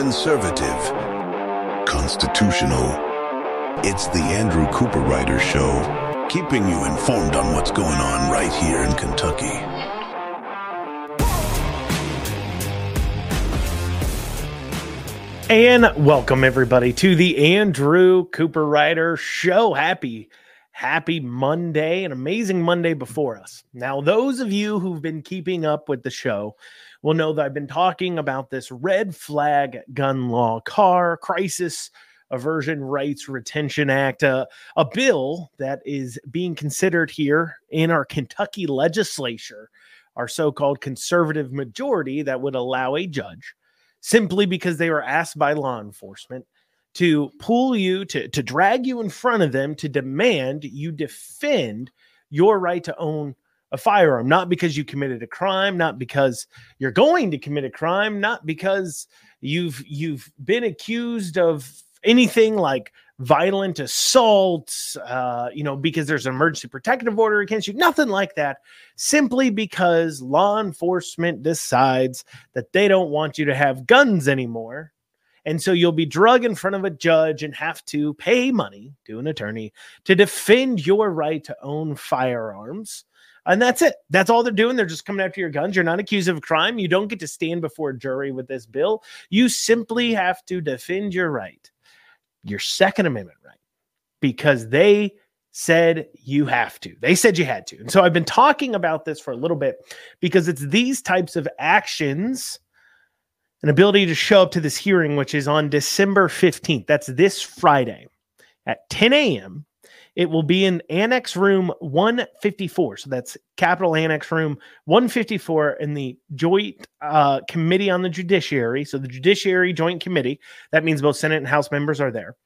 conservative, constitutional. It's the Andrew Cooperrider Show, keeping you informed on what's going on right here in Kentucky. And welcome everybody to the Andrew Cooperrider Show. Happy, happy Monday, an amazing Monday before us. Now, those of you who've been keeping up with the show will know that I've been talking about this red flag gun law, car crisis aversion rights retention act, uh, a bill that is being considered here in our Kentucky legislature, our so-called conservative majority that would allow a judge simply because they were asked by law enforcement to pull you to to drag you in front of them to demand you defend your right to own a firearm not because you committed a crime not because you're going to commit a crime not because you've you've been accused of anything like violent assault uh, you know because there's an emergency protective order against you nothing like that simply because law enforcement decides that they don't want you to have guns anymore. And so you'll be drug in front of a judge and have to pay money to an attorney to defend your right to own firearms and that's it. That's all they're doing. They're just coming after your guns. You're not accused of crime. You don't get to stand before a jury with this bill. You simply have to defend your right, your Second Amendment right, because they said you have to. They said you had to. And so I've been talking about this for a little bit because it's these types of actions an ability to show up to this hearing, which is on December 15th. That's this Friday at 10 a.m. It will be in Annex Room 154. So that's Capitol Annex Room 154 in the Joint uh, Committee on the Judiciary. So the Judiciary Joint Committee, that means both Senate and House members are there.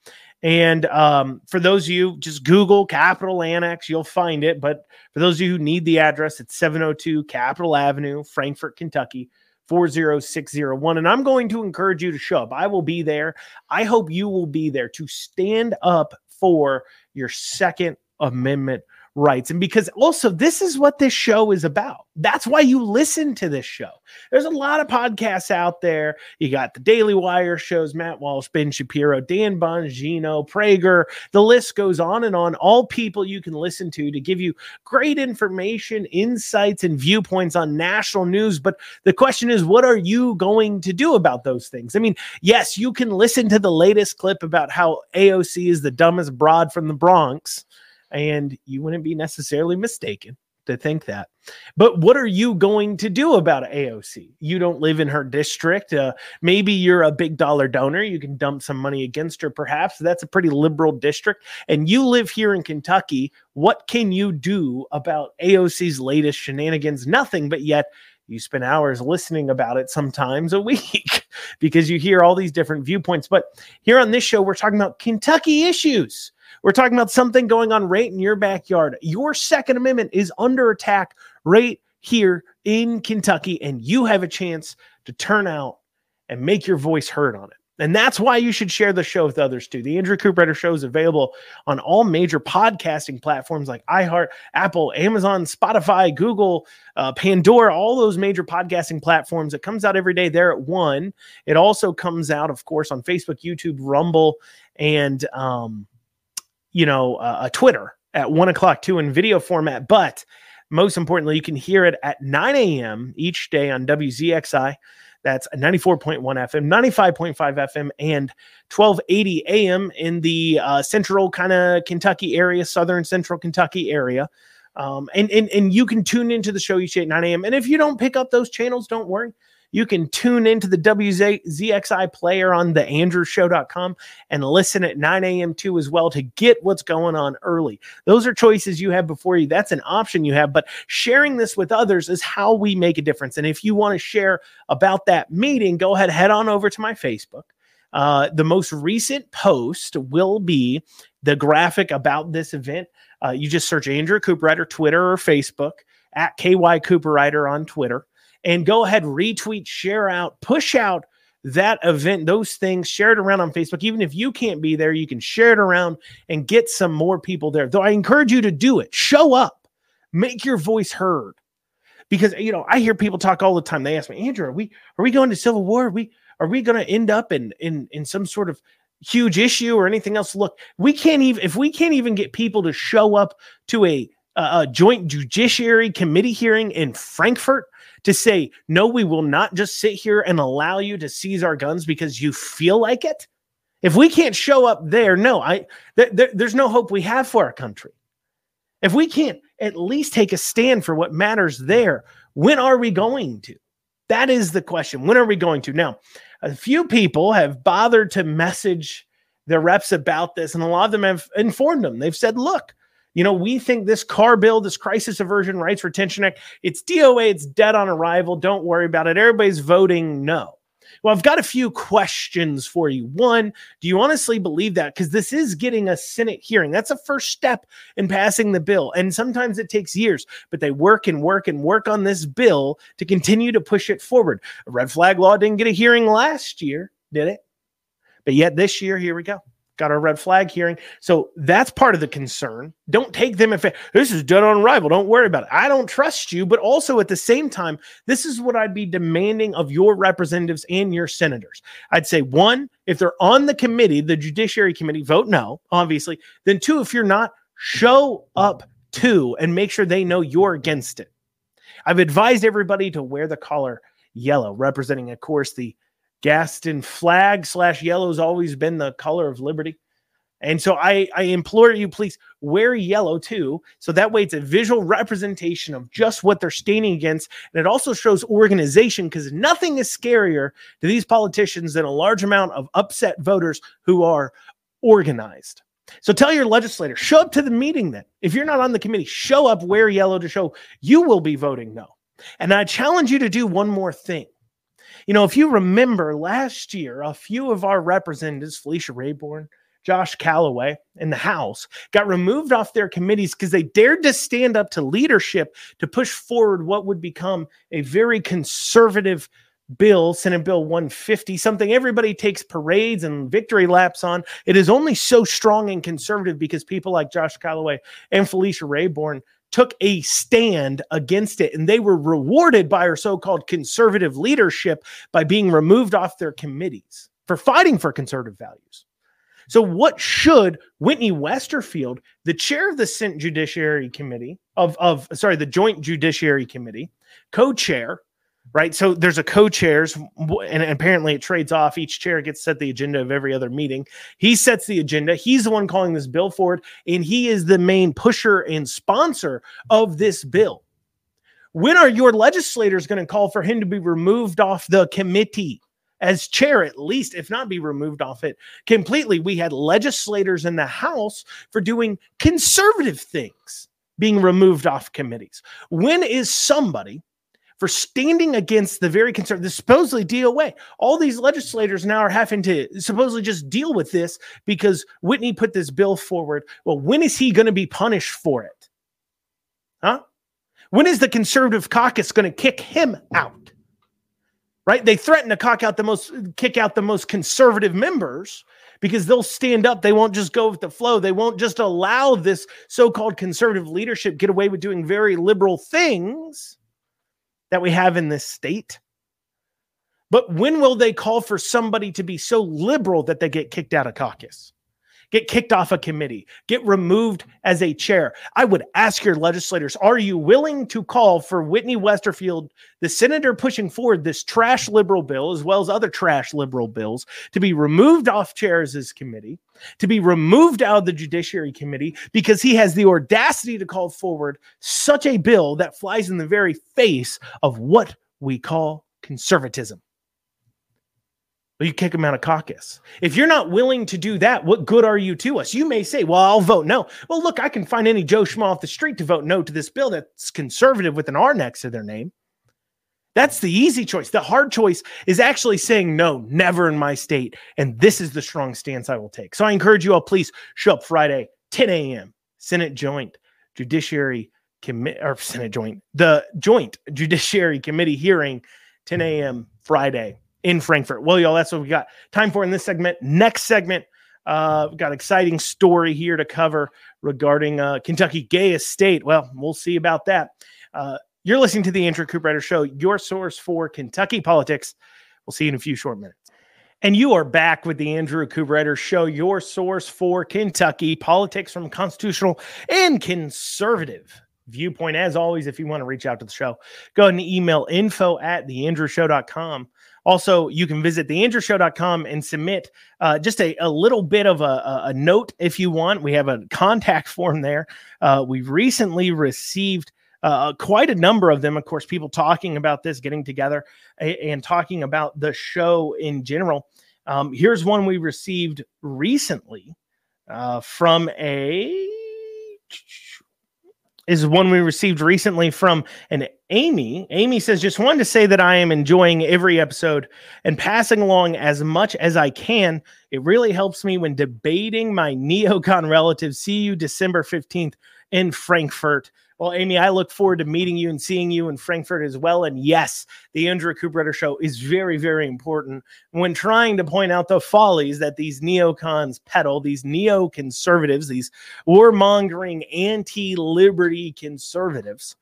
And um, for those of you, just Google Capitol Annex, you'll find it. But for those of you who need the address, it's 702 Capitol Avenue, Frankfort, Kentucky. 40601. And I'm going to encourage you to show up. I will be there. I hope you will be there to stand up for your Second Amendment rights. And because also, this is what this show is about. That's why you listen to this show. There's a lot of podcasts out there. You got the Daily Wire shows, Matt Walsh, Ben Shapiro, Dan Bongino, Prager. The list goes on and on. All people you can listen to to give you great information, insights, and viewpoints on national news. But the question is, what are you going to do about those things? I mean, yes, you can listen to the latest clip about how AOC is the dumbest broad from the Bronx and you wouldn't be necessarily mistaken to think that. But what are you going to do about AOC? You don't live in her district. Uh, maybe you're a big dollar donor. You can dump some money against her, perhaps. That's a pretty liberal district. And you live here in Kentucky. What can you do about AOC's latest shenanigans? Nothing, but yet you spend hours listening about it sometimes a week because you hear all these different viewpoints. But here on this show, we're talking about Kentucky issues. We're talking about something going on right in your backyard. Your Second Amendment is under attack right here in Kentucky, and you have a chance to turn out and make your voice heard on it. And that's why you should share the show with others too. The Andrew Cooperrider Show is available on all major podcasting platforms like iHeart, Apple, Amazon, Spotify, Google, uh, Pandora, all those major podcasting platforms. It comes out every day there at one. It also comes out, of course, on Facebook, YouTube, Rumble, and um, you know, uh, a Twitter at one o'clock too in video format. But most importantly, you can hear it at 9 a.m. each day on WZXI. That's 94.1 FM, 95.5 FM, and 1280 AM in the uh, central kind of Kentucky area, southern central Kentucky area. Um, and, and, and you can tune into the show each day at 9 a.m. And if you don't pick up those channels, don't worry. You can tune into the WZXI player on the andrewshow.com and listen at 9 a.m. too as well to get what's going on early. Those are choices you have before you. That's an option you have, but sharing this with others is how we make a difference. And if you want to share about that meeting, go ahead, head on over to my Facebook. Uh, the most recent post will be the graphic about this event. Uh, you just search Andrew Cooperrider, Twitter or Facebook at KY Cooperrider on Twitter and go ahead, retweet, share out, push out that event, those things, share it around on Facebook. Even if you can't be there, you can share it around and get some more people there. Though I encourage you to do it. Show up, make your voice heard. Because you know, I hear people talk all the time. They ask me, Andrew, are we are we going to Civil War? Are we are we going to end up in in in some sort of huge issue or anything else? Look, we can't even if we can't even get people to show up to a a joint judiciary committee hearing in Frankfort to say, no, we will not just sit here and allow you to seize our guns because you feel like it. If we can't show up there, no, I th- th- there's no hope we have for our country. If we can't at least take a stand for what matters there, when are we going to? That is the question. When are we going to? Now, a few people have bothered to message their reps about this, and a lot of them have informed them. They've said, look, you know, we think this car bill, this Crisis Aversion Rights Retention Act, it's DOA, it's dead on arrival. Don't worry about it. Everybody's voting no. Well, I've got a few questions for you. One, do you honestly believe that? Because this is getting a Senate hearing. That's a first step in passing the bill. And sometimes it takes years, but they work and work and work on this bill to continue to push it forward. A red flag law didn't get a hearing last year, did it? But yet this year, here we go got our red flag hearing. So that's part of the concern. Don't take them if this is done on arrival. Don't worry about it. I don't trust you, but also at the same time, this is what I'd be demanding of your representatives and your senators. I'd say one, if they're on the committee, the Judiciary Committee, vote no, obviously. Then two, if you're not, show up too and make sure they know you're against it. I've advised everybody to wear the collar yellow, representing, of course, the Gadsden flag slash yellow has always been the color of liberty. And so I, I implore you, please wear yellow too. So that way it's a visual representation of just what they're standing against. And it also shows organization because nothing is scarier to these politicians than a large amount of upset voters who are organized. So tell your legislator, show up to the meeting then. If you're not on the committee, show up, wear yellow to show you will be voting no. And I challenge you to do one more thing. You know, if you remember last year, a few of our representatives, Felicia Rabourn, Josh Calloway in the House got removed off their committees because they dared to stand up to leadership to push forward what would become a very conservative bill, Senate Bill 150, something everybody takes parades and victory laps on. It is only so strong and conservative because people like Josh Calloway and Felicia Rabourn took a stand against it and they were rewarded by our so-called conservative leadership by being removed off their committees for fighting for conservative values. So what should Whitney Westerfield, the chair of the Senate Judiciary Committee of of sorry, the Joint Judiciary Committee, co-chair right? So there's a co-chairs, and apparently it trades off. Each chair gets set the agenda of every other meeting. He sets the agenda. He's the one calling this bill forward, and he is the main pusher and sponsor of this bill. When are your legislators going to call for him to be removed off the committee? As chair, at least, if not be removed off it completely. We had legislators in the House for doing conservative things being removed off committees. When is somebody for standing against the very conservative, supposedly DOA. All these legislators now are having to supposedly just deal with this because Whitney put this bill forward. Well, when is he going to be punished for it? Huh? When is the conservative caucus going to kick him out? Right? They threaten to kick out the most kick out the most conservative members because they'll stand up. They won't just go with the flow. They won't just allow this so-called conservative leadership get away with doing very liberal things that we have in this state. But when will they call for somebody to be so liberal that they get kicked out of caucus? Get kicked off a committee, get removed as a chair. I would ask your legislators are you willing to call for Whitney Westerfield, the senator pushing forward this trash liberal bill, as well as other trash liberal bills, to be removed off chairs as committee, to be removed out of the Judiciary Committee because he has the audacity to call forward such a bill that flies in the very face of what we call conservatism? You kick him out of caucus. If you're not willing to do that, what good are you to us? You may say, well, I'll vote no. Well, look, I can find any Joe Schmo off the street to vote no to this bill that's conservative with an R next to their name. That's the easy choice. The hard choice is actually saying no, never in my state. And this is the strong stance I will take. So I encourage you all, please show up Friday, 10 a.m., Senate Joint Judiciary Committee, or Senate Joint, the Joint Judiciary Committee hearing, 10 a.m. Friday in Frankfort. Well, y'all, that's what we got time for in this segment. Next segment, uh, got an exciting story here to cover regarding uh, Kentucky Gay Estate. Well, we'll see about that. Uh, you're listening to the Andrew Cooperrider Show, your source for Kentucky politics. We'll see you in a few short minutes. And you are back with the Andrew Cooper Show, your source for Kentucky politics from constitutional and conservative viewpoint. As always, if you want to reach out to the show, go ahead and email info at theandrewshow.com. Also, you can visit theandrewshow.com and submit uh, just a, a little bit of a, a, note if you want. We have a contact form there. Uh, we've recently received uh, quite a number of them. Of course, people talking about this, getting together, and, and talking about the show in general. Um, here's one we received recently uh, from a is one we received recently from an Amy. Amy says, just wanted to say that I am enjoying every episode and passing along as much as I can. It really helps me when debating my neocon relatives. See you December 15th in Frankfort. Well, Amy, I look forward to meeting you and seeing you in Frankfort as well. And yes, the Andrew Cooper show is very, very important when trying to point out the follies that these neocons peddle, these neoconservatives, these warmongering anti-liberty conservatives,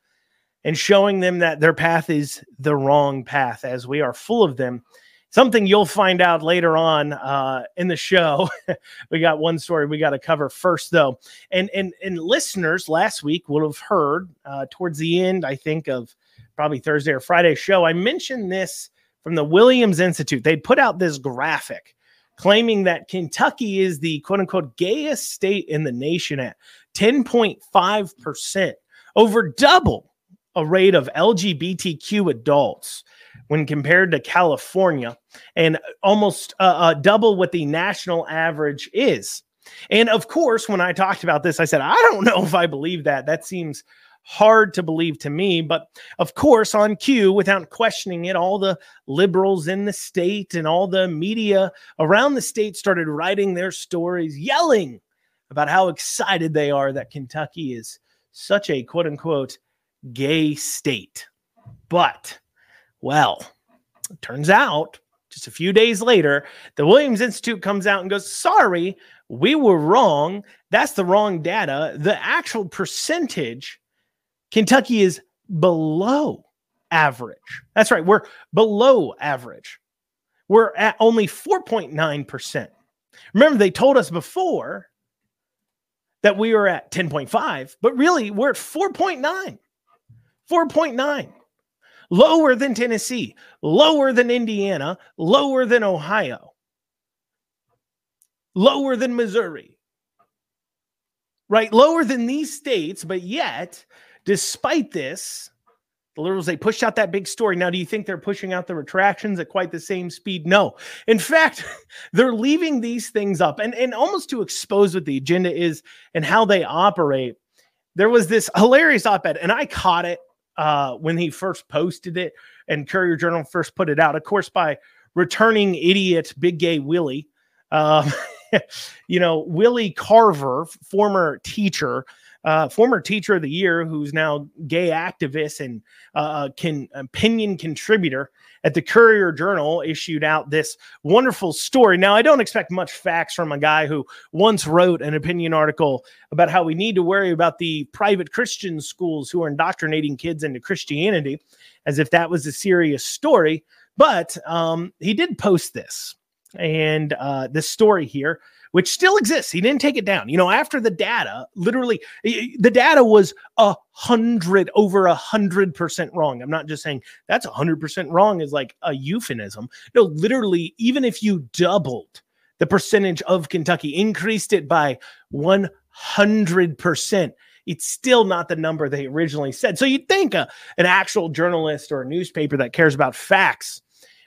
and showing them that their path is the wrong path, as we are full of them something you'll find out later on uh, in the show. we got one story we got to cover first, though, and and and listeners last week will have heard uh, towards the end, I think of probably Thursday or Friday show. I mentioned this from the Williams Institute. They put out this graphic claiming that Kentucky is the quote unquote gayest state in the nation at 10.5 percent, over double a rate of LGBTQ adults when compared to California and almost uh, uh, double what the national average is. And of course, when I talked about this, I said, I don't know if I believe that. That seems hard to believe to me. But of course, on cue, without questioning it, all the liberals in the state and all the media around the state started writing their stories, yelling about how excited they are that Kentucky is such a quote unquote gay state. But well, turns out just a few days later, the Williams Institute comes out and goes, Sorry, we were wrong. That's the wrong data. The actual percentage, Kentucky is below average. That's right. We're below average. We're at only 4.9%. Remember, they told us before that we were at 10.5, but really we're at 4.9. 4.9 lower than Tennessee, lower than Indiana, lower than Ohio, lower than Missouri, right? Lower than these states, but yet, despite this, the liberals they pushed out that big story. Now, do you think they're pushing out the retractions at quite the same speed? No. In fact, they're leaving these things up and, and almost to expose what the agenda is and how they operate. There was this hilarious op-ed, and I caught it uh, when he first posted it and Courier Journal first put it out, of course, by returning idiot Big Gay Willie. Um, you know, Willie Carver, former teacher, uh, former teacher of the year, who's now gay activist and uh, can opinion contributor at the Courier Journal, issued out this wonderful story. Now, I don't expect much facts from a guy who once wrote an opinion article about how we need to worry about the private Christian schools who are indoctrinating kids into Christianity, as if that was a serious story. But um, he did post this and uh, this story here which still exists. He didn't take it down. You know, after the data, literally, the data was a hundred over a hundred percent wrong. I'm not just saying that's a hundred percent wrong is like a euphemism. No, literally, even if you doubled the percentage of Kentucky, increased it by 100 percent it's still not the number they originally said. So you'd think a, an actual journalist or a newspaper that cares about facts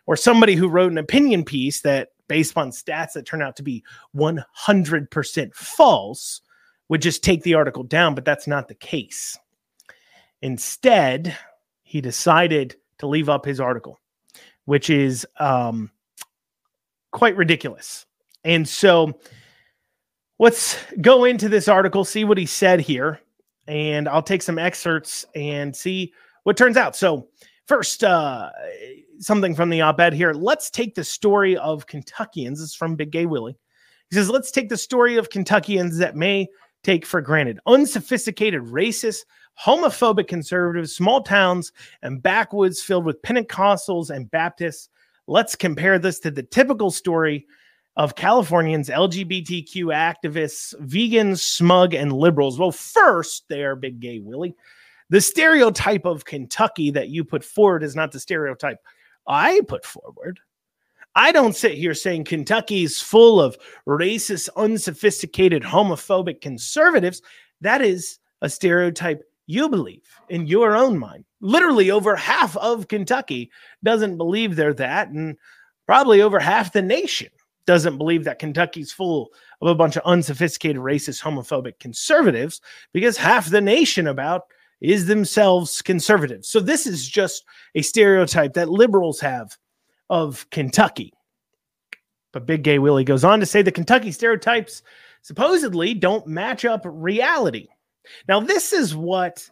or somebody who wrote an opinion piece that based on stats that turn out to be 100% false would just take the article down, but that's not the case. Instead, he decided to leave up his article, which is um, quite ridiculous. And so let's go into this article, see what he said here, and I'll take some excerpts and see what turns out. So, first, uh, something from the op ed here. Let's take the story of Kentuckians. This is from Big Gay Willie. He says, Let's take the story of Kentuckians that may take for granted unsophisticated, racist, homophobic conservatives, small towns, and backwoods filled with Pentecostals and Baptists let's compare this to the typical story of Californians, LGBTQ activists, vegans, smug, and liberals. Well, first, they are big gay Willie. The stereotype of Kentucky that you put forward is not the stereotype I put forward. I don't sit here saying Kentucky's full of racist, unsophisticated, homophobic conservatives. That is a stereotype you believe in your own mind. Literally, over half of Kentucky doesn't believe they're that, and probably over half the nation doesn't believe that Kentucky's full of a bunch of unsophisticated, racist, homophobic conservatives because half the nation about is themselves conservative. So this is just a stereotype that liberals have of Kentucky. But Big Gay Willie goes on to say the Kentucky stereotypes supposedly don't match up reality. Now, this is what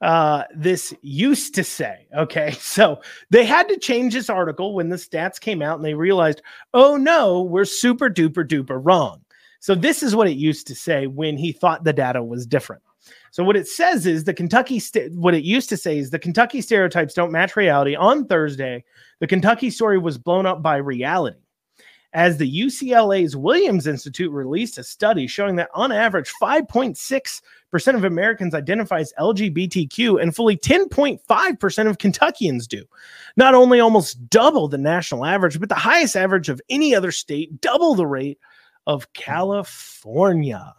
uh, this used to say. Okay. So they had to change this article when the stats came out and they realized, oh no, we're super duper duper wrong. So this is what it used to say when he thought the data was different. So what it says is the Kentucky st- what it used to say is the Kentucky stereotypes don't match reality. On Thursday, the Kentucky story was blown up by reality. As the UCLA's Williams Institute released a study showing that on average 5.6 percent of Americans identify as LGBTQ, and fully 10.5% of Kentuckians do. Not only almost double the national average, but the highest average of any other state, double the rate of California.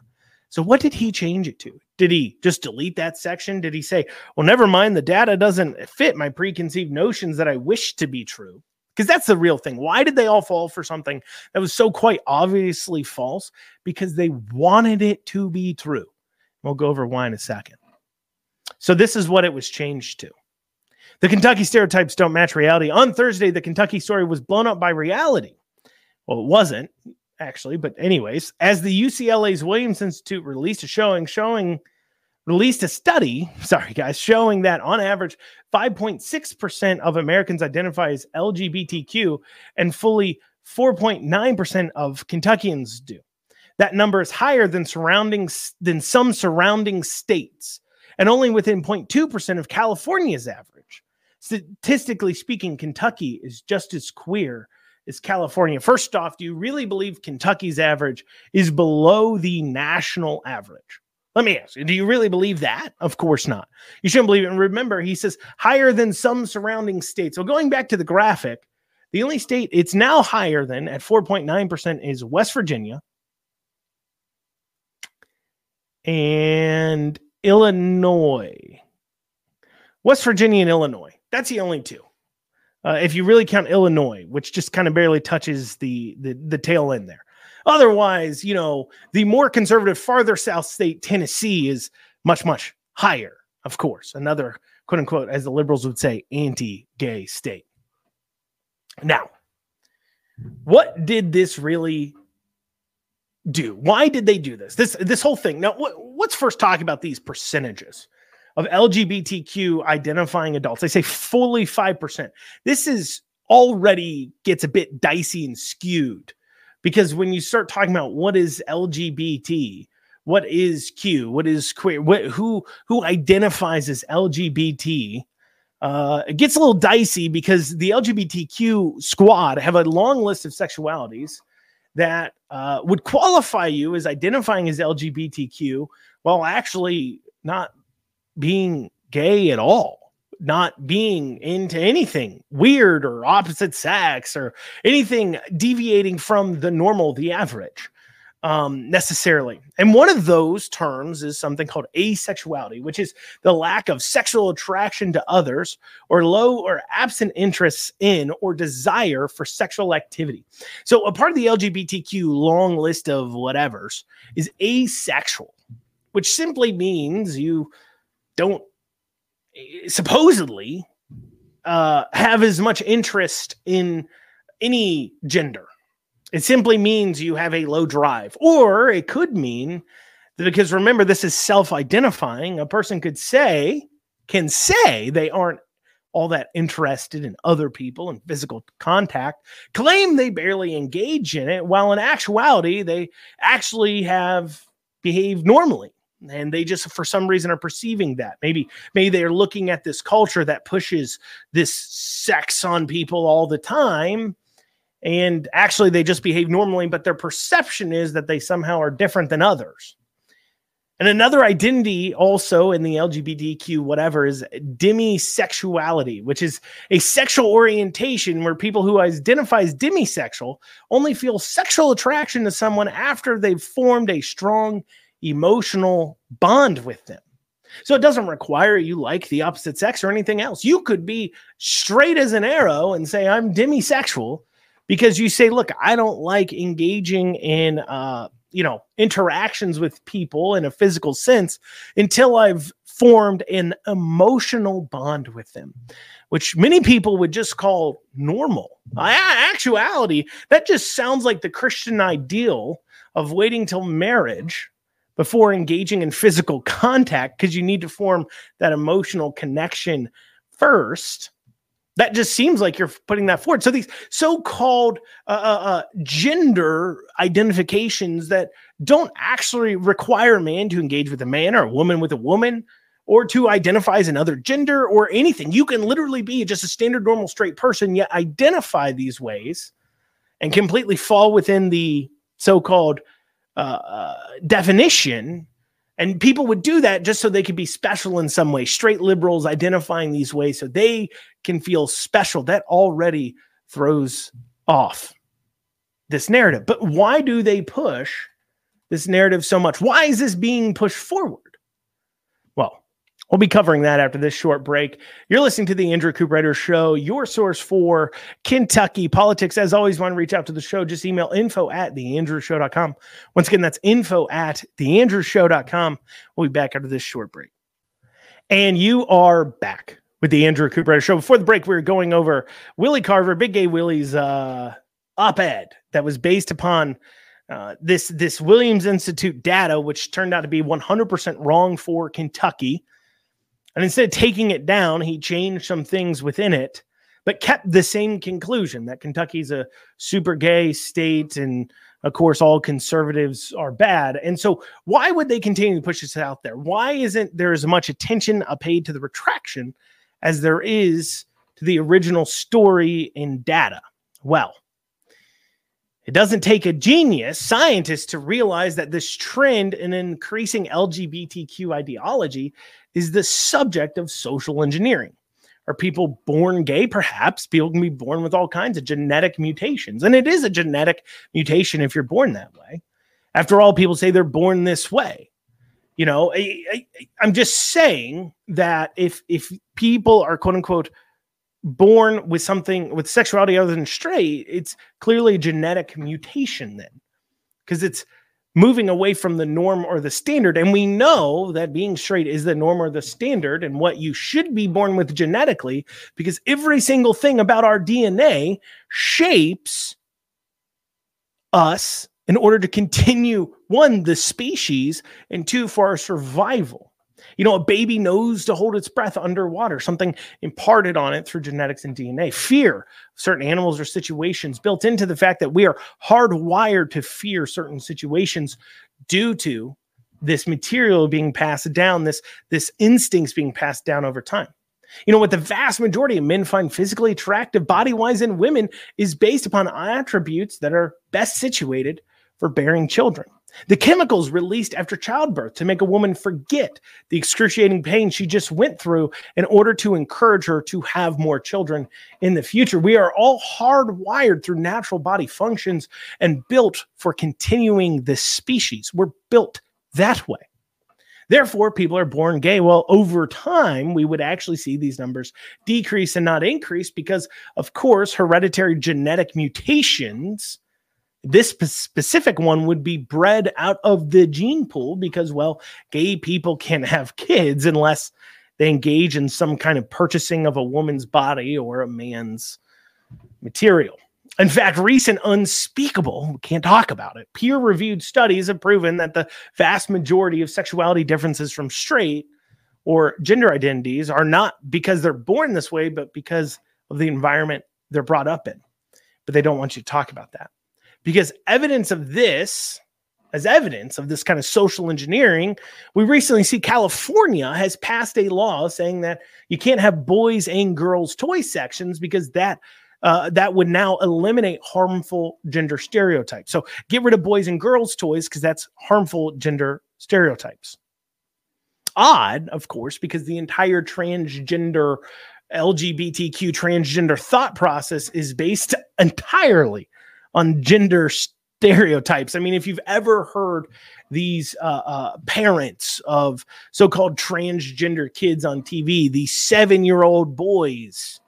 So, what did he change it to? Did he just delete that section? Did he say, well, never mind, the data doesn't fit my preconceived notions that I wish to be true? Because that's the real thing. Why did they all fall for something that was so quite obviously false? Because they wanted it to be true. We'll go over why in a second. So, this is what it was changed to. The Kentucky stereotypes don't match reality. On Thursday, the Kentucky story was blown up by reality. Well, it wasn't actually, but anyways, as the UCLA's Williams Institute released a showing showing released a study, sorry guys, showing that on average 5.6% of Americans identify as LGBTQ and fully 4.9% of Kentuckians do. That number is higher than surrounding than some surrounding states and only within 0.2% of California's average. Statistically speaking, Kentucky is just as queer as California. First off, do you really believe Kentucky's average is below the national average? Let me ask you, do you really believe that? Of course not. You shouldn't believe it. And remember, he says higher than some surrounding states. So going back to the graphic, the only state it's now higher than at 4.9% is West Virginia, and Illinois. West Virginia and Illinois. That's the only two. Uh, if you really count Illinois, which just kind of barely touches the, the the tail end there. Otherwise, you know, the more conservative, farther south state, Tennessee, is much, much higher, of course. Another quote unquote, as the liberals would say, anti-gay state. Now, what did this really do? Why did they do this? This this whole thing. Now, what, let's first talk about these percentages of LGBTQ identifying adults. They say fully 5%. This is already gets a bit dicey and skewed because when you start talking about what is LGBT, what is Q, what is queer, what who who identifies as LGBT, uh, it gets a little dicey because the LGBTQ squad have a long list of sexualities that uh, would qualify you as identifying as LGBTQ while actually not being gay at all, not being into anything weird or opposite sex or anything deviating from the normal, the average um, necessarily. And one of those terms is something called asexuality, which is the lack of sexual attraction to others or low or absent interests in or desire for sexual activity. So, a part of the LGBTQ long list of whatevers is asexual, which simply means you don't supposedly uh, have as much interest in any gender it simply means you have a low drive, or it could mean that because remember, this is self identifying. A person could say, can say they aren't all that interested in other people and physical contact, claim they barely engage in it, while in actuality, they actually have behaved normally and they just for some reason are perceiving that. Maybe maybe they're looking at this culture that pushes this sex on people all the time. And actually they just behave normally but their perception is that they somehow are different than others. And another identity also in the lgbtq whatever is demisexuality which is a sexual orientation where people who identify as demisexual only feel sexual attraction to someone after they've formed a strong emotional bond with them. So it doesn't require you like the opposite sex or anything else. You could be straight as an arrow and say, I'm demisexual because you say, look, I don't like engaging in, uh, you know, interactions with people in a physical sense until I've formed an emotional bond with them, which many people would just call normal. Actuality, that just sounds like the Christian ideal of waiting till marriage before engaging in physical contact because you need to form that emotional connection first. That just seems like you're putting that forward. So these so-called uh, uh, uh, gender identifications that don't actually require a man to engage with a man or a woman with a woman or to identify as another gender or anything. You can literally be just a standard, normal, straight person, yet identify these ways and completely fall within the so-called uh, definition. And people would do that just so they could be special in some way. Straight liberals identifying these ways so they can feel special. That already throws off this narrative. But why do they push this narrative so much? Why is this being pushed forward? We'll be covering that after this short break. You're listening to the Andrew Cooperrider Show, your source for Kentucky politics. As always, want to reach out to the show, just email info at theandrewshow.com. Once again, that's info at theandrewshow.com. We'll be back after this short break. And you are back with the Andrew Cooperrider Show. Before the break, we were going over Willie Carver, Big Gay Willie's uh, op-ed that was based upon uh, this this Williams Institute data, which turned out to be 100% wrong for Kentucky. And instead of taking it down, he changed some things within it, but kept the same conclusion that Kentucky's a super gay state. And of course, all conservatives are bad. And so, why would they continue to push this out there? Why isn't there as much attention paid to the retraction as there is to the original story and data? Well, it doesn't take a genius scientist to realize that this trend in increasing LGBTQ ideology is the subject of social engineering. Are people born gay? Perhaps people can be born with all kinds of genetic mutations. And it is a genetic mutation if you're born that way. After all, people say they're born this way. You know, I, am just saying that if if people are quote unquote born with something with sexuality other than straight, it's clearly a genetic mutation then, because it's moving away from the norm or the standard. And we know that being straight is the norm or the standard and what you should be born with genetically, because every single thing about our DNA shapes us in order to continue one, the species, and two, for our survival. You know, a baby knows to hold its breath underwater, something imparted on it through genetics and DNA. Fear certain animals or situations built into the fact that we are hardwired to fear certain situations due to this material being passed down, this, this instincts being passed down over time. You know what the vast majority of men find physically attractive body wise in women is based upon attributes that are best situated for bearing children. The chemicals released after childbirth to make a woman forget the excruciating pain she just went through in order to encourage her to have more children in the future. We are all hardwired through natural body functions and built for continuing this species. We're built that way. Therefore, people are born gay. Well, over time, we would actually see these numbers decrease and not increase because, of course, hereditary genetic mutations this specific one would be bred out of the gene pool because, well, gay people can't have kids unless they engage in some kind of purchasing of a woman's body or a man's material. In fact, recent unspeakable, can't talk about it, peer reviewed studies have proven that the vast majority of sexuality differences from straight or gender identities are not because they're born this way, but because of the environment they're brought up in. But they don't want you to talk about that because evidence of this as evidence of this kind of social engineering, we recently see California has passed a law saying that you can't have boys and girls toy sections because that uh, that would now eliminate harmful gender stereotypes. So get rid of boys and girls toys because that's harmful gender stereotypes. Odd, of course, because the entire transgender LGBTQ transgender thought process is based entirely on gender stereotypes. I mean, if you've ever heard these uh, uh, parents of so called transgender kids on TV, these seven year old boys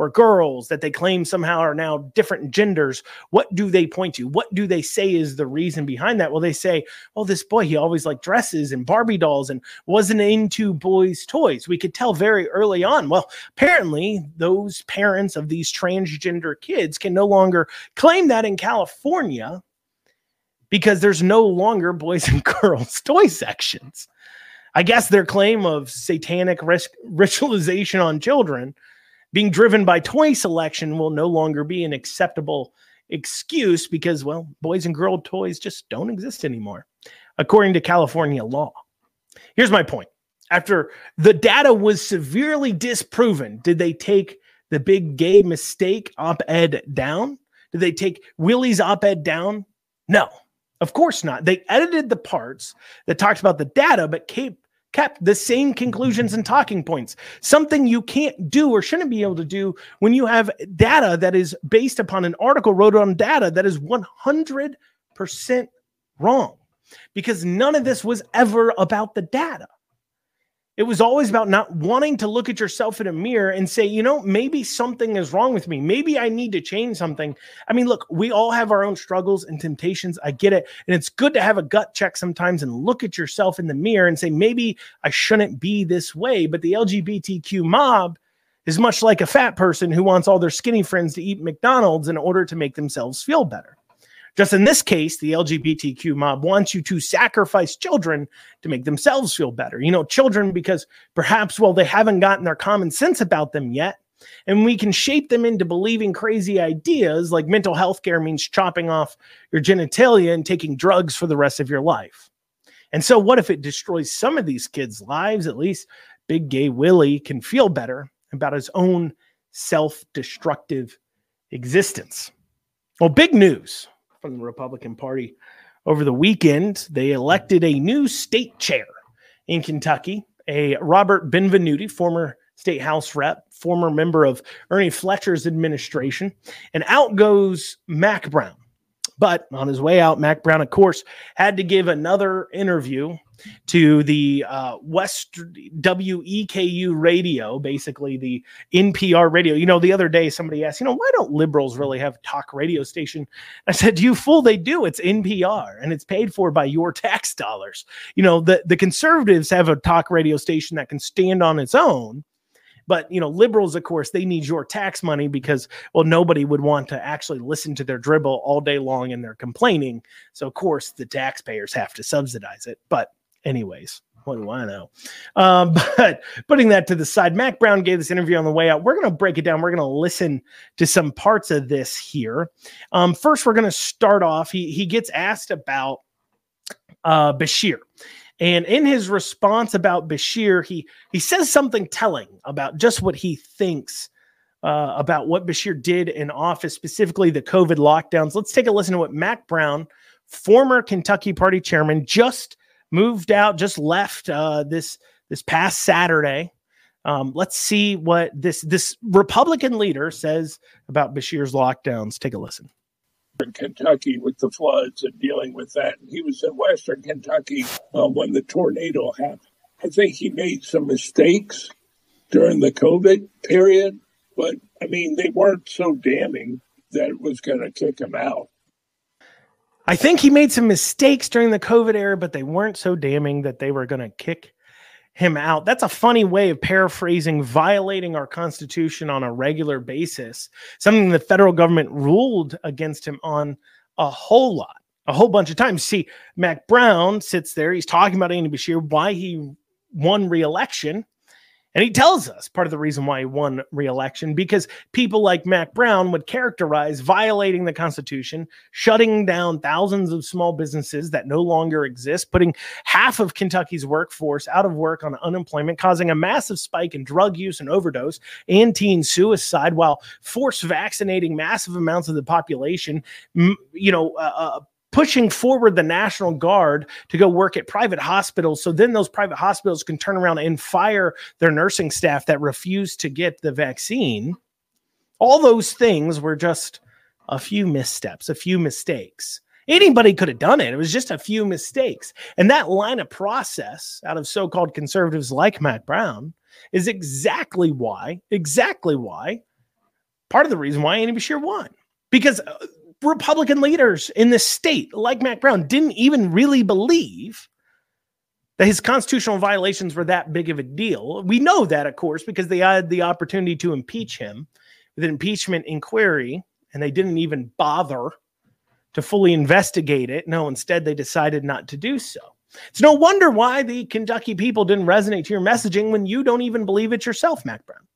or girls that they claim somehow are now different genders, what do they point to? What do they say is the reason behind that? Well, they say, well, this boy, he always liked dresses and Barbie dolls and wasn't into boys' toys. We could tell very early on. Well, apparently, those parents of these transgender kids can no longer claim that in California because there's no longer boys and girls toy sections. I guess their claim of satanic ritualization on children being driven by toy selection will no longer be an acceptable excuse because, well, boys and girl toys just don't exist anymore, according to California law. Here's my point. After the data was severely disproven, did they take the big gay mistake op ed down? Did they take Willie's op ed down? No. Of course not. They edited the parts that talked about the data, but kept kept the same conclusions and talking points. Something you can't do or shouldn't be able to do when you have data that is based upon an article wrote on data that is 100% wrong. Because none of this was ever about the data. It was always about not wanting to look at yourself in a mirror and say, you know, maybe something is wrong with me. Maybe I need to change something. I mean, look, we all have our own struggles and temptations. I get it. And it's good to have a gut check sometimes and look at yourself in the mirror and say, maybe I shouldn't be this way. But the LGBTQ mob is much like a fat person who wants all their skinny friends to eat McDonald's in order to make themselves feel better. Just in this case, the LGBTQ mob wants you to sacrifice children to make themselves feel better. You know, children, because perhaps, well, they haven't gotten their common sense about them yet. And we can shape them into believing crazy ideas like mental health care means chopping off your genitalia and taking drugs for the rest of your life. And so, what if it destroys some of these kids' lives? At least Big Gay Willie can feel better about his own self destructive existence. Well, big news from the Republican Party over the weekend. They elected a new state chair in Kentucky, a Robert Benvenuti, former state house rep, former member of Ernie Fletcher's administration, and out goes Mac Brown. But on his way out, Mac Brown, of course, had to give another interview to the uh, West WEKU radio, basically the NPR radio. You know, the other day somebody asked, you know, why don't liberals really have talk radio station? I said, you fool, they do. It's NPR and it's paid for by your tax dollars. You know, the, the conservatives have a talk radio station that can stand on its own. But you know, liberals, of course, they need your tax money because well, nobody would want to actually listen to their dribble all day long and they're complaining. So of course, the taxpayers have to subsidize it. But anyways. What do I know? Um, but putting that to the side, Mac Brown gave this interview on the way out. We're going to break it down. We're going to listen to some parts of this here. Um, first, we're going to start off. He he gets asked about uh, Beshear, and in his response about Beshear, he he says something telling about just what he thinks uh, about what Beshear did in office, specifically the COVID lockdowns. Let's take a listen to what Mac Brown, former Kentucky Party chairman, just moved out, just left uh, this this past Saturday. Um, let's see what this this Republican leader says about Beshear's lockdowns. Take a listen. Kentucky with the floods and dealing with that, he was in Western Kentucky uh, when the tornado happened. I think he made some mistakes during the COVID period, but I mean they weren't so damning that it was going to kick him out. I think he made some mistakes during the COVID era, but they weren't so damning that they were going to kick him out. That's a funny way of paraphrasing violating our Constitution on a regular basis, something the federal government ruled against him on a whole lot, a whole bunch of times. See, Mac Brown sits there, he's talking about Andy Beshear, why he won re election. And he tells us part of the reason why he won re-election because people like Mac Brown would characterize violating the Constitution, shutting down thousands of small businesses that no longer exist, putting half of Kentucky's workforce out of work on unemployment, causing a massive spike in drug use and overdose and teen suicide, while force vaccinating massive amounts of the population. You know, uh, uh pushing forward the National Guard to go work at private hospitals. So then those private hospitals can turn around and fire their nursing staff that refuse to get the vaccine. All those things were just a few missteps, a few mistakes. Anybody could have done it. It was just a few mistakes. And that line of process out of so called conservatives like Mac Brown is exactly why, exactly why, part of the reason why Andy Beshear won. Because uh, Republican leaders in the state, like Mac Brown, didn't even really believe that his constitutional violations were that big of a deal. We know that, of course, because they had the opportunity to impeach him with an impeachment inquiry, and they didn't even bother to fully investigate it. No, instead, they decided not to do so. It's no wonder why the Kentucky people didn't resonate to your messaging when you don't even believe it yourself, Mac Brown.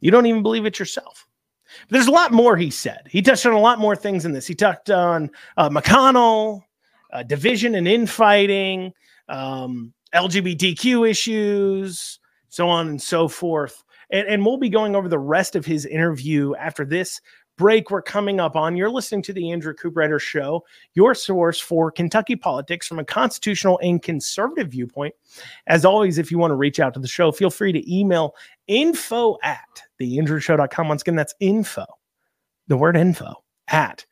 You don't even believe it yourself. But there's a lot more he said. He touched on a lot more things in this. He touched on uh, McConnell, uh, division and infighting, um, LGBTQ issues, so on and so forth. And, and we'll be going over the rest of his interview after this break we're coming up on. You're listening to the Andrew Cooperrider Show, your source for Kentucky politics from a constitutional and conservative viewpoint. As always, if you want to reach out to the show, feel free to email info at theandrewshow.com. Once again, that's info, the word info at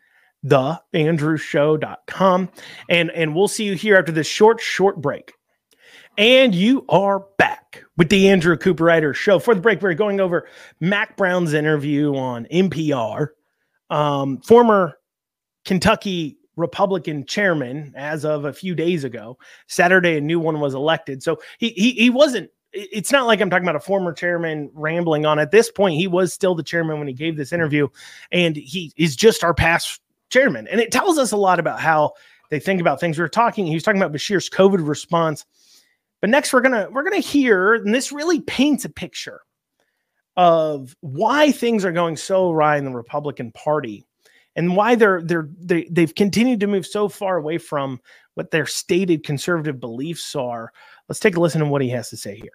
theandrewshow.com. And, and we'll see you here after this short, short break. And you are back with the Andrew Cooperrider Show. For the break, we're going over Mac Brown's interview on NPR. Um, former Kentucky Republican chairman, as of a few days ago, Saturday, a new one was elected. So he he, he wasn't. It's not like I'm talking about a former chairman rambling on. At this point, he was still the chairman when he gave this interview, and he is just our past chairman. And it tells us a lot about how they think about things. We were talking. He was talking about Beshear's COVID response but next we're gonna we're gonna hear, and this really paints a picture of why things are going so awry in the Republican Party and why they're they're they, they've continued to move so far away from what their stated conservative beliefs are. Let's take a listen to what he has to say here.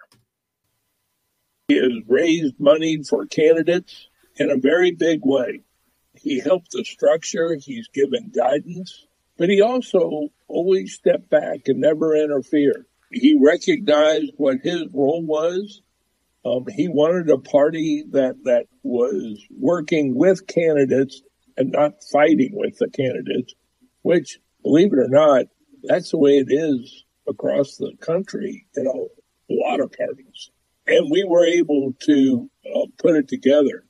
He has raised money for candidates in a very big way. He helped the structure, he's given guidance, but he also always stepped back and never interfered he recognized what his role was. Um, he wanted a party that that was working with candidates and not fighting with the candidates. Which, believe it or not, that's the way it is across the country in a lot of parties. And we were able to uh, put it together.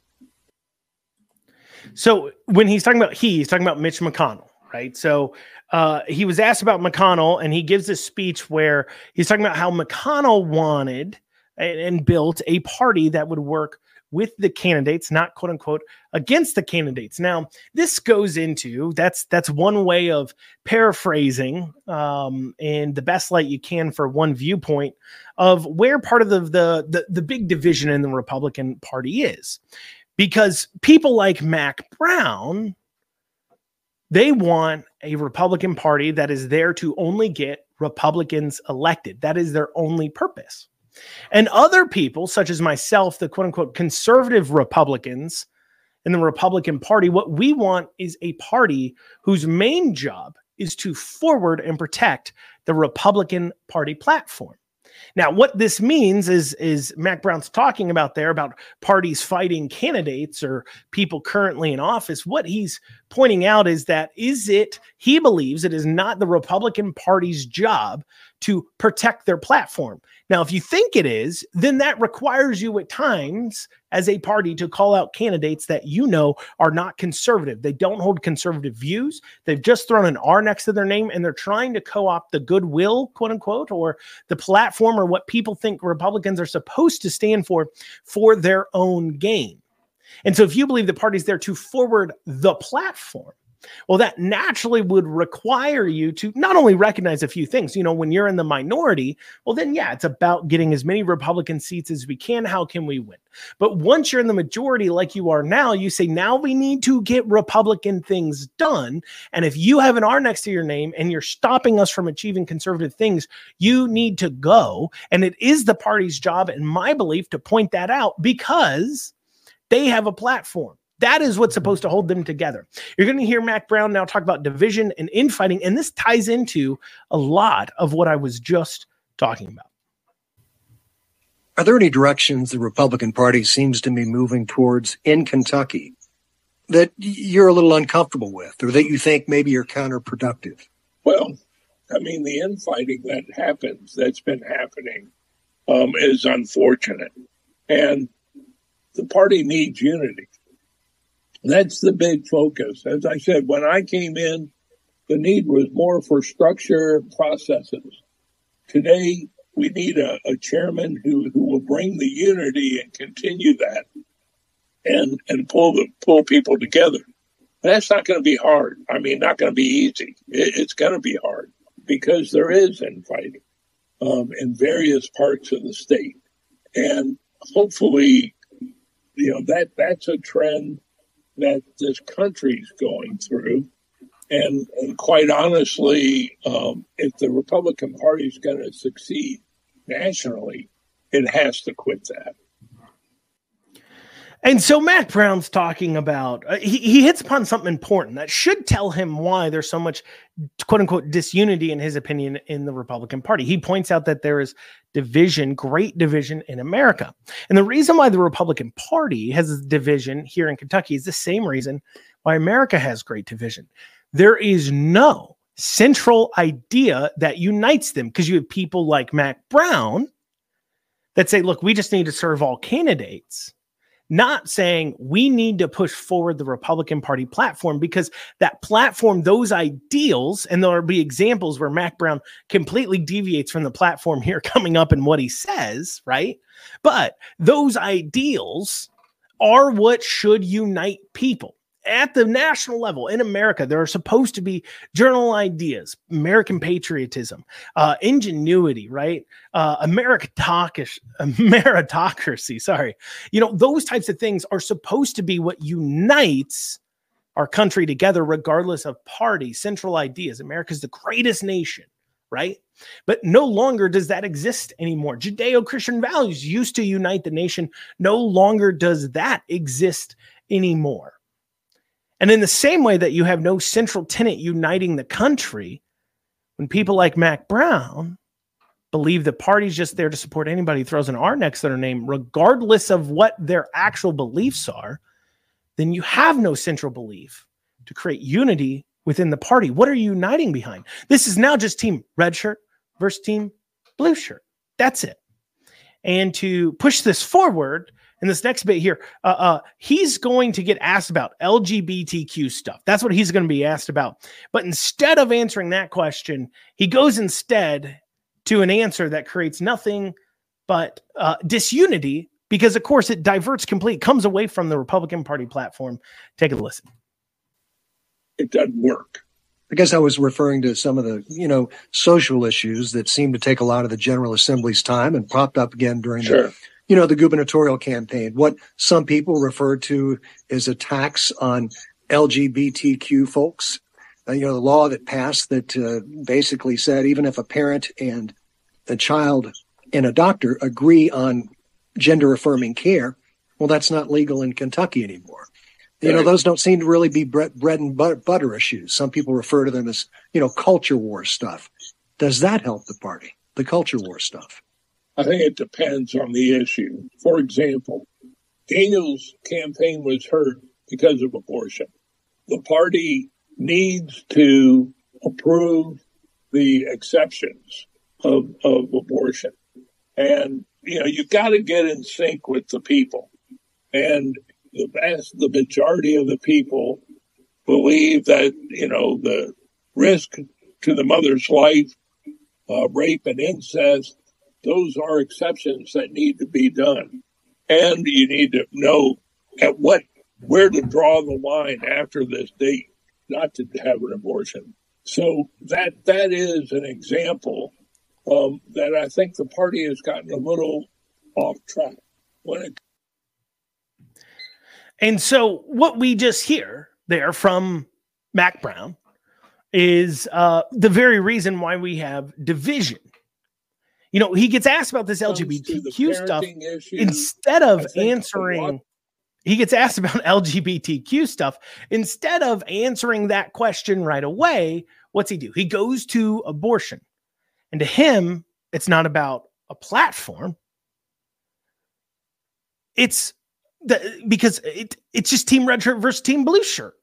So when he's talking about he, he's talking about Mitch McConnell, right? So uh, he was asked about McConnell, and he gives a speech where he's talking about how McConnell wanted and, and built a party that would work with the candidates, not quote unquote against the candidates. Now, this goes into that's that's one way of paraphrasing um, in the best light you can for one viewpoint of where part of the, the the the big division in the Republican Party is, because people like Mac Brown they want a Republican Party that is there to only get Republicans elected. That is their only purpose. And other people, such as myself, the quote unquote conservative Republicans in the Republican Party, what we want is a party whose main job is to forward and protect the Republican Party platform. Now, what this means is is Mac Brown's talking about there about parties fighting candidates or people currently in office. What he's pointing out is that is it he believes it is not the Republican Party's job to protect their platform. Now, if you think it is, then that requires you at times as a party to call out candidates that you know are not conservative. They don't hold conservative views. They've just thrown an R next to their name and they're trying to co opt the goodwill, quote unquote, or the platform or what people think Republicans are supposed to stand for for their own gain. And so if you believe the party's there to forward the platform, Well, that naturally would require you to not only recognize a few things, you know, when you're in the minority, well, then, yeah, it's about getting as many Republican seats as we can. How can we win? But once you're in the majority, like you are now, you say, now we need to get Republican things done. And if you have an R next to your name and you're stopping us from achieving conservative things, you need to go. And it is the party's job, in my belief, to point that out because they have a platform. That is what's supposed to hold them together. You're going to hear Mac Brown now talk about division and infighting, and this ties into a lot of what I was just talking about. Are there any directions the Republican Party seems to be moving towards in Kentucky that you're a little uncomfortable with, or that you think maybe are counterproductive? Well, I mean, the infighting that happens, that's been happening, um, is unfortunate. And the party needs unity. That's the big focus. As I said, when I came in, the need was more for structure processes. Today, we need a, a chairman who, who will bring the unity and continue that and, and pull the, pull people together. That's not going to be hard. I mean, not going to be easy. It, it's going to be hard because there is infighting um, in various parts of the state. And hopefully, you know, that, that's a trend that this country's going through. And, and quite honestly, um, if the Republican Party is going to succeed nationally, it has to quit that. And so Mac Brown's talking about, uh, he, he hits upon something important that should tell him why there's so much quote unquote disunity, in his opinion, in the Republican Party. He points out that there is division, great division in America. And the reason why the Republican Party has division here in Kentucky is the same reason why America has great division. There is no central idea that unites them because you have people like Mac Brown that say, look, we just need to serve all candidates not saying we need to push forward the Republican Party platform because that platform, those ideals, and there'll be examples where Mac Brown completely deviates from the platform here coming up in what he says, right? But those ideals are what should unite people at the national level in America, there are supposed to be journal ideas, American patriotism, uh, ingenuity, right? Uh, meritocracy, meritocracy. Sorry, you know those types of things are supposed to be what unites our country together, regardless of party. Central ideas. America's the greatest nation, right? But no longer does that exist anymore. Judeo Christian values used to unite the nation. No longer does that exist anymore. And in the same way that you have no central tenant uniting the country, when people like Mac Brown believe the party's just there to support anybody who throws an R next to their name, regardless of what their actual beliefs are, then you have no central belief to create unity within the party. What are you uniting behind? This is now just team red shirt versus team blue shirt. That's it. And to push this forward, in this next bit here, uh, uh, he's going to get asked about LGBTQ stuff. That's what he's going to be asked about. But instead of answering that question, he goes instead to an answer that creates nothing but uh, disunity because, of course, it diverts complete, comes away from the Republican Party platform. Take a listen. It doesn't work. I guess I was referring to some of the, you know, social issues that seem to take a lot of the General Assembly's time and popped up again during sure. the you know, the gubernatorial campaign, what some people refer to as attacks on LGBTQ folks. Uh, you know, the law that passed that uh, basically said even if a parent and a child and a doctor agree on gender affirming care, well, that's not legal in Kentucky anymore. You know, those don't seem to really be bread, bread and butter issues. Some people refer to them as, you know, culture war stuff. Does that help the party, the culture war stuff? I think it depends on the issue. For example, Daniel's campaign was hurt because of abortion. The party needs to approve the exceptions of, of abortion. And, you know, you've got to get in sync with the people. And the vast, the majority of the people believe that, you know, the risk to the mother's life, uh, rape and incest those are exceptions that need to be done. And you need to know at what, where to draw the line after this date. not to have an abortion. So that that is an example um, that I think the party has gotten a little off track when it. And so what we just hear there from Mac Brown is uh, the very reason why we have division. You know, he gets asked about this LGBTQ stuff instead of answering. He gets asked about LGBTQ stuff instead of answering that question right away. What's he do? He goes to abortion, and to him, it's not about a platform. It's the, because it, it's just Team Red Shirt versus Team Blue Shirt.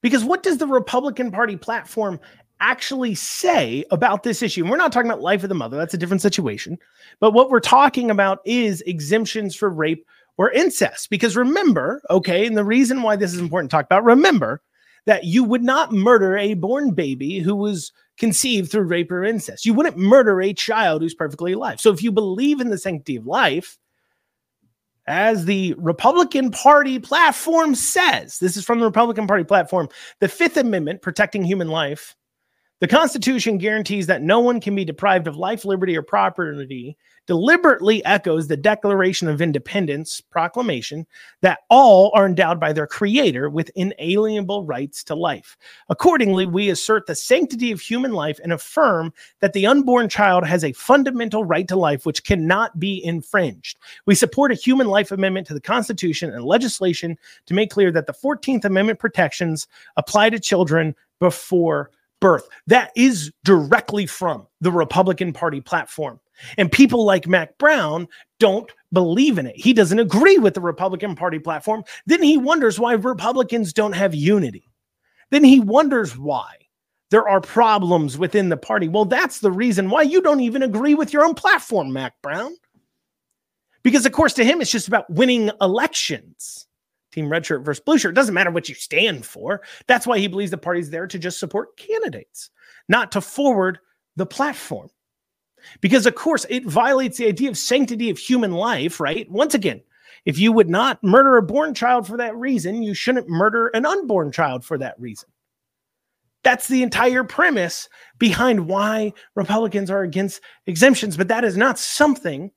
Because what does the Republican Party platform actually say about this issue? And we're not talking about life of the mother, that's a different situation. But what we're talking about is exemptions for rape or incest. Because remember, okay, and the reason why this is important to talk about, remember that you would not murder a born baby who was conceived through rape or incest. You wouldn't murder a child who's perfectly alive. So if you believe in the sanctity of life, as the Republican Party platform says, this is from the Republican Party platform, the Fifth Amendment protecting human life. The Constitution guarantees that no one can be deprived of life, liberty, or property deliberately echoes the Declaration of Independence proclamation that all are endowed by their Creator with inalienable rights to life. Accordingly, we assert the sanctity of human life and affirm that the unborn child has a fundamental right to life which cannot be infringed. We support a human life amendment to the Constitution and legislation to make clear that the 14th Amendment protections apply to children before birth. That is directly from the Republican Party platform. And people like Mac Brown don't believe in it. He doesn't agree with the Republican Party platform. Then he wonders why Republicans don't have unity. Then he wonders why there are problems within the party. Well, that's the reason why you don't even agree with your own platform, Mac Brown. Because, of course, to him, it's just about winning elections. Team red shirt versus blue shirt. Doesn't matter what you stand for. That's why he believes the party's there to just support candidates, not to forward the platform because of course it violates the idea of sanctity of human life right once again if you would not murder a born child for that reason you shouldn't murder an unborn child for that reason that's the entire premise behind why republicans are against exemptions but that is not something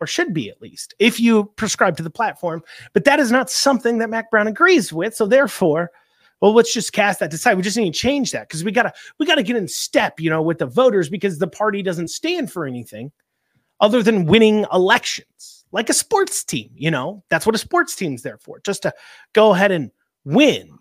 or should be at least if you prescribe to the platform. But that is not something that mac brown agrees with. So therefore well let's just cast that aside we just need to change that because we gotta we gotta get in step you know with the voters because the party doesn't stand for anything other than winning elections like a sports team you know? That's what a sports team's there for just to go ahead and win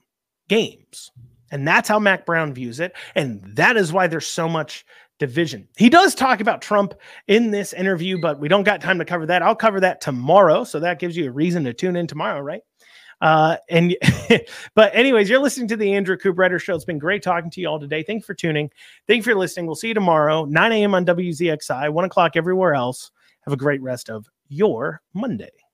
games and that's how mac brown views it and that is why there's so much division he does talk about trump in this interview but we don't got time to cover that i'll cover that tomorrow so that gives you a reason to tune in tomorrow right uh, and but anyways, you're listening to the Andrew Cooperrider Show. It's been great talking to you all today. Thank you for tuning. Thank you for listening. We'll see you tomorrow, 9 a.m. on WZXI, one o'clock everywhere else. Have a great rest of your Monday.